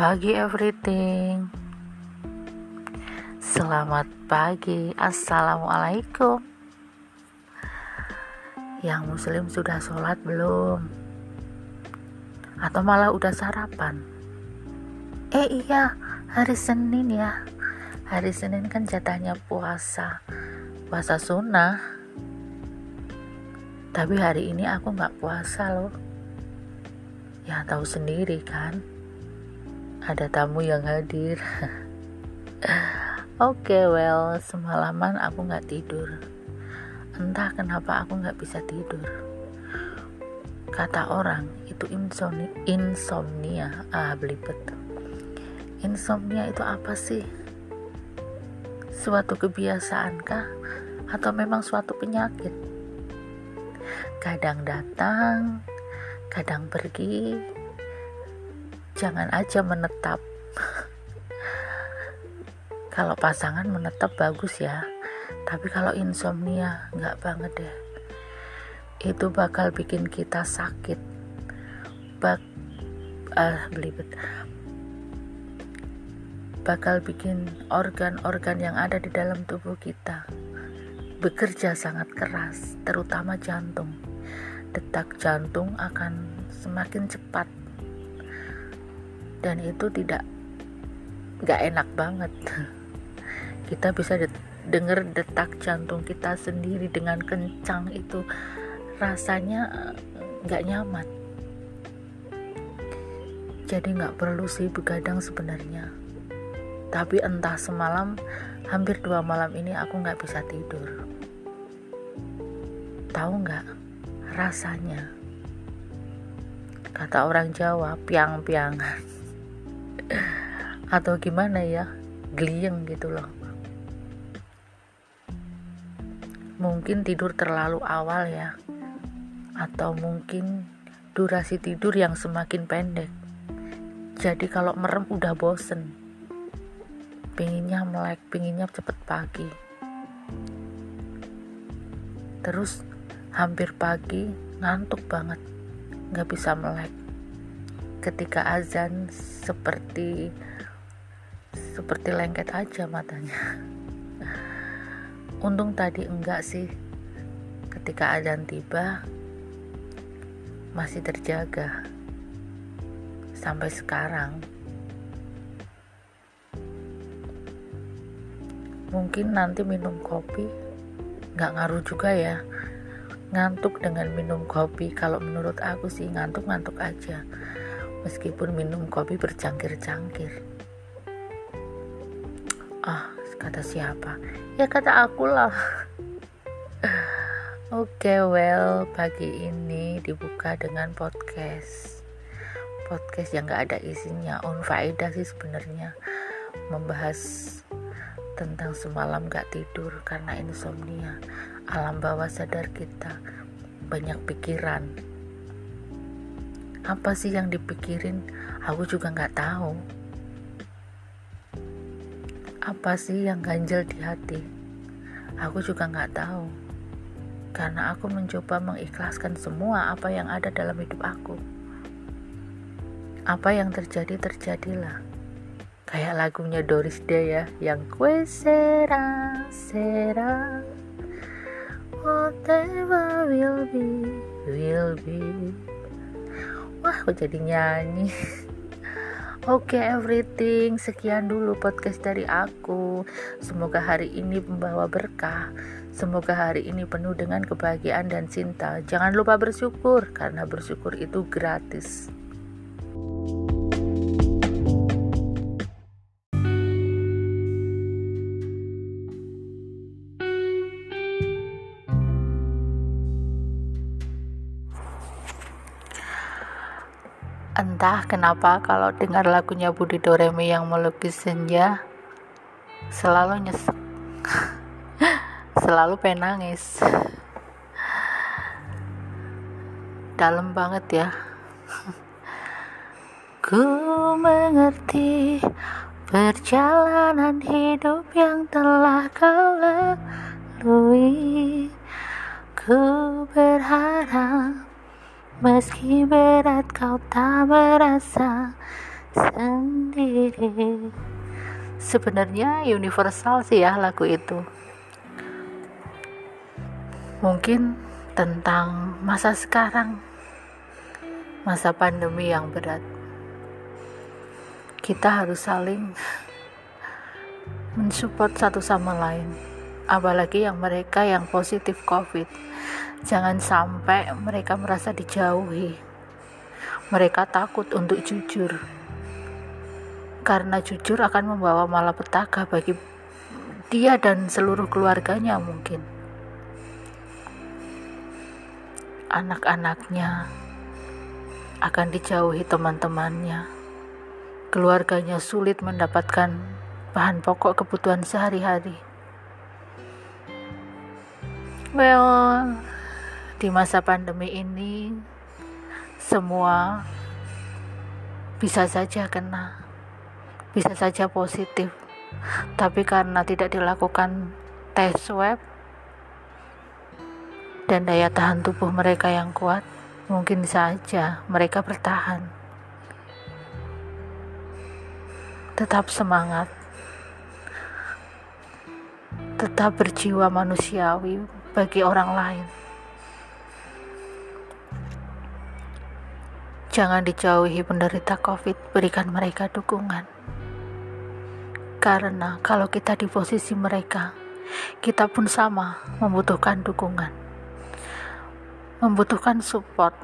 pagi everything. Selamat pagi. Assalamualaikum. Yang muslim sudah sholat belum? Atau malah udah sarapan? Eh iya. Hari Senin ya. Hari Senin kan jatahnya puasa. Puasa sunnah. Tapi hari ini aku gak puasa loh. Ya tahu sendiri kan ada tamu yang hadir. Oke okay, well semalaman aku nggak tidur. Entah kenapa aku nggak bisa tidur. Kata orang itu insomnia insomnia. Ah belibet. Insomnia itu apa sih? Suatu kebiasaan kah? Atau memang suatu penyakit? Kadang datang kadang pergi jangan aja menetap. Kalau pasangan menetap bagus ya. Tapi kalau insomnia nggak banget deh. Itu bakal bikin kita sakit. Bak ah belibet. Bakal bikin organ-organ yang ada di dalam tubuh kita bekerja sangat keras terutama jantung. Detak jantung akan semakin cepat dan itu tidak nggak enak banget. Kita bisa dengar detak jantung kita sendiri dengan kencang itu. Rasanya nggak nyaman. Jadi nggak perlu sih begadang sebenarnya. Tapi entah semalam hampir dua malam ini aku nggak bisa tidur. Tahu nggak rasanya? Kata orang Jawa piang-piangan atau gimana ya gliyeng gitu loh. Mungkin tidur terlalu awal ya. Atau mungkin durasi tidur yang semakin pendek. Jadi kalau merem udah bosen. Pinginnya melek pinginnya cepet pagi. Terus hampir pagi ngantuk banget. Nggak bisa melek ketika azan seperti seperti lengket aja matanya. Untung tadi enggak sih. Ketika azan tiba masih terjaga. Sampai sekarang. Mungkin nanti minum kopi nggak ngaruh juga ya. Ngantuk dengan minum kopi. Kalau menurut aku sih ngantuk-ngantuk aja meskipun minum kopi bercangkir-cangkir. Ah kata siapa? Ya kata aku lah. Oke okay, well pagi ini dibuka dengan podcast. Podcast yang gak ada isinya. On faedah sih sebenarnya membahas tentang semalam gak tidur karena insomnia. Alam bawah sadar kita. Banyak pikiran apa sih yang dipikirin aku juga nggak tahu apa sih yang ganjel di hati? Aku juga nggak tahu. Karena aku mencoba mengikhlaskan semua apa yang ada dalam hidup aku. Apa yang terjadi terjadilah. Kayak lagunya Doris Day ya, yang kue sera sera whatever will be will be. Wah, aku jadi nyanyi. Oke okay, everything, sekian dulu podcast dari aku. Semoga hari ini membawa berkah. Semoga hari ini penuh dengan kebahagiaan dan cinta. Jangan lupa bersyukur karena bersyukur itu gratis. Entah kenapa kalau dengar lagunya Budi Doremi yang melukis senja selalu nyesek. selalu penangis. Dalam banget ya. Ku mengerti perjalanan hidup yang telah kau lalui. Ku berharap Meski berat kau tak merasa sendiri. Sebenarnya universal sih ya lagu itu. Mungkin tentang masa sekarang masa pandemi yang berat. Kita harus saling mensupport satu sama lain apalagi yang mereka yang positif covid. Jangan sampai mereka merasa dijauhi. Mereka takut untuk jujur. Karena jujur akan membawa malapetaka bagi dia dan seluruh keluarganya mungkin. Anak-anaknya akan dijauhi teman-temannya. Keluarganya sulit mendapatkan bahan pokok kebutuhan sehari-hari. Well, di masa pandemi ini semua bisa saja kena, bisa saja positif, tapi karena tidak dilakukan tes swab dan daya tahan tubuh mereka yang kuat, mungkin saja mereka bertahan. Tetap semangat. Tetap berjiwa manusiawi bagi orang lain. Jangan dijauhi penderita COVID, berikan mereka dukungan. Karena kalau kita di posisi mereka, kita pun sama membutuhkan dukungan, membutuhkan support,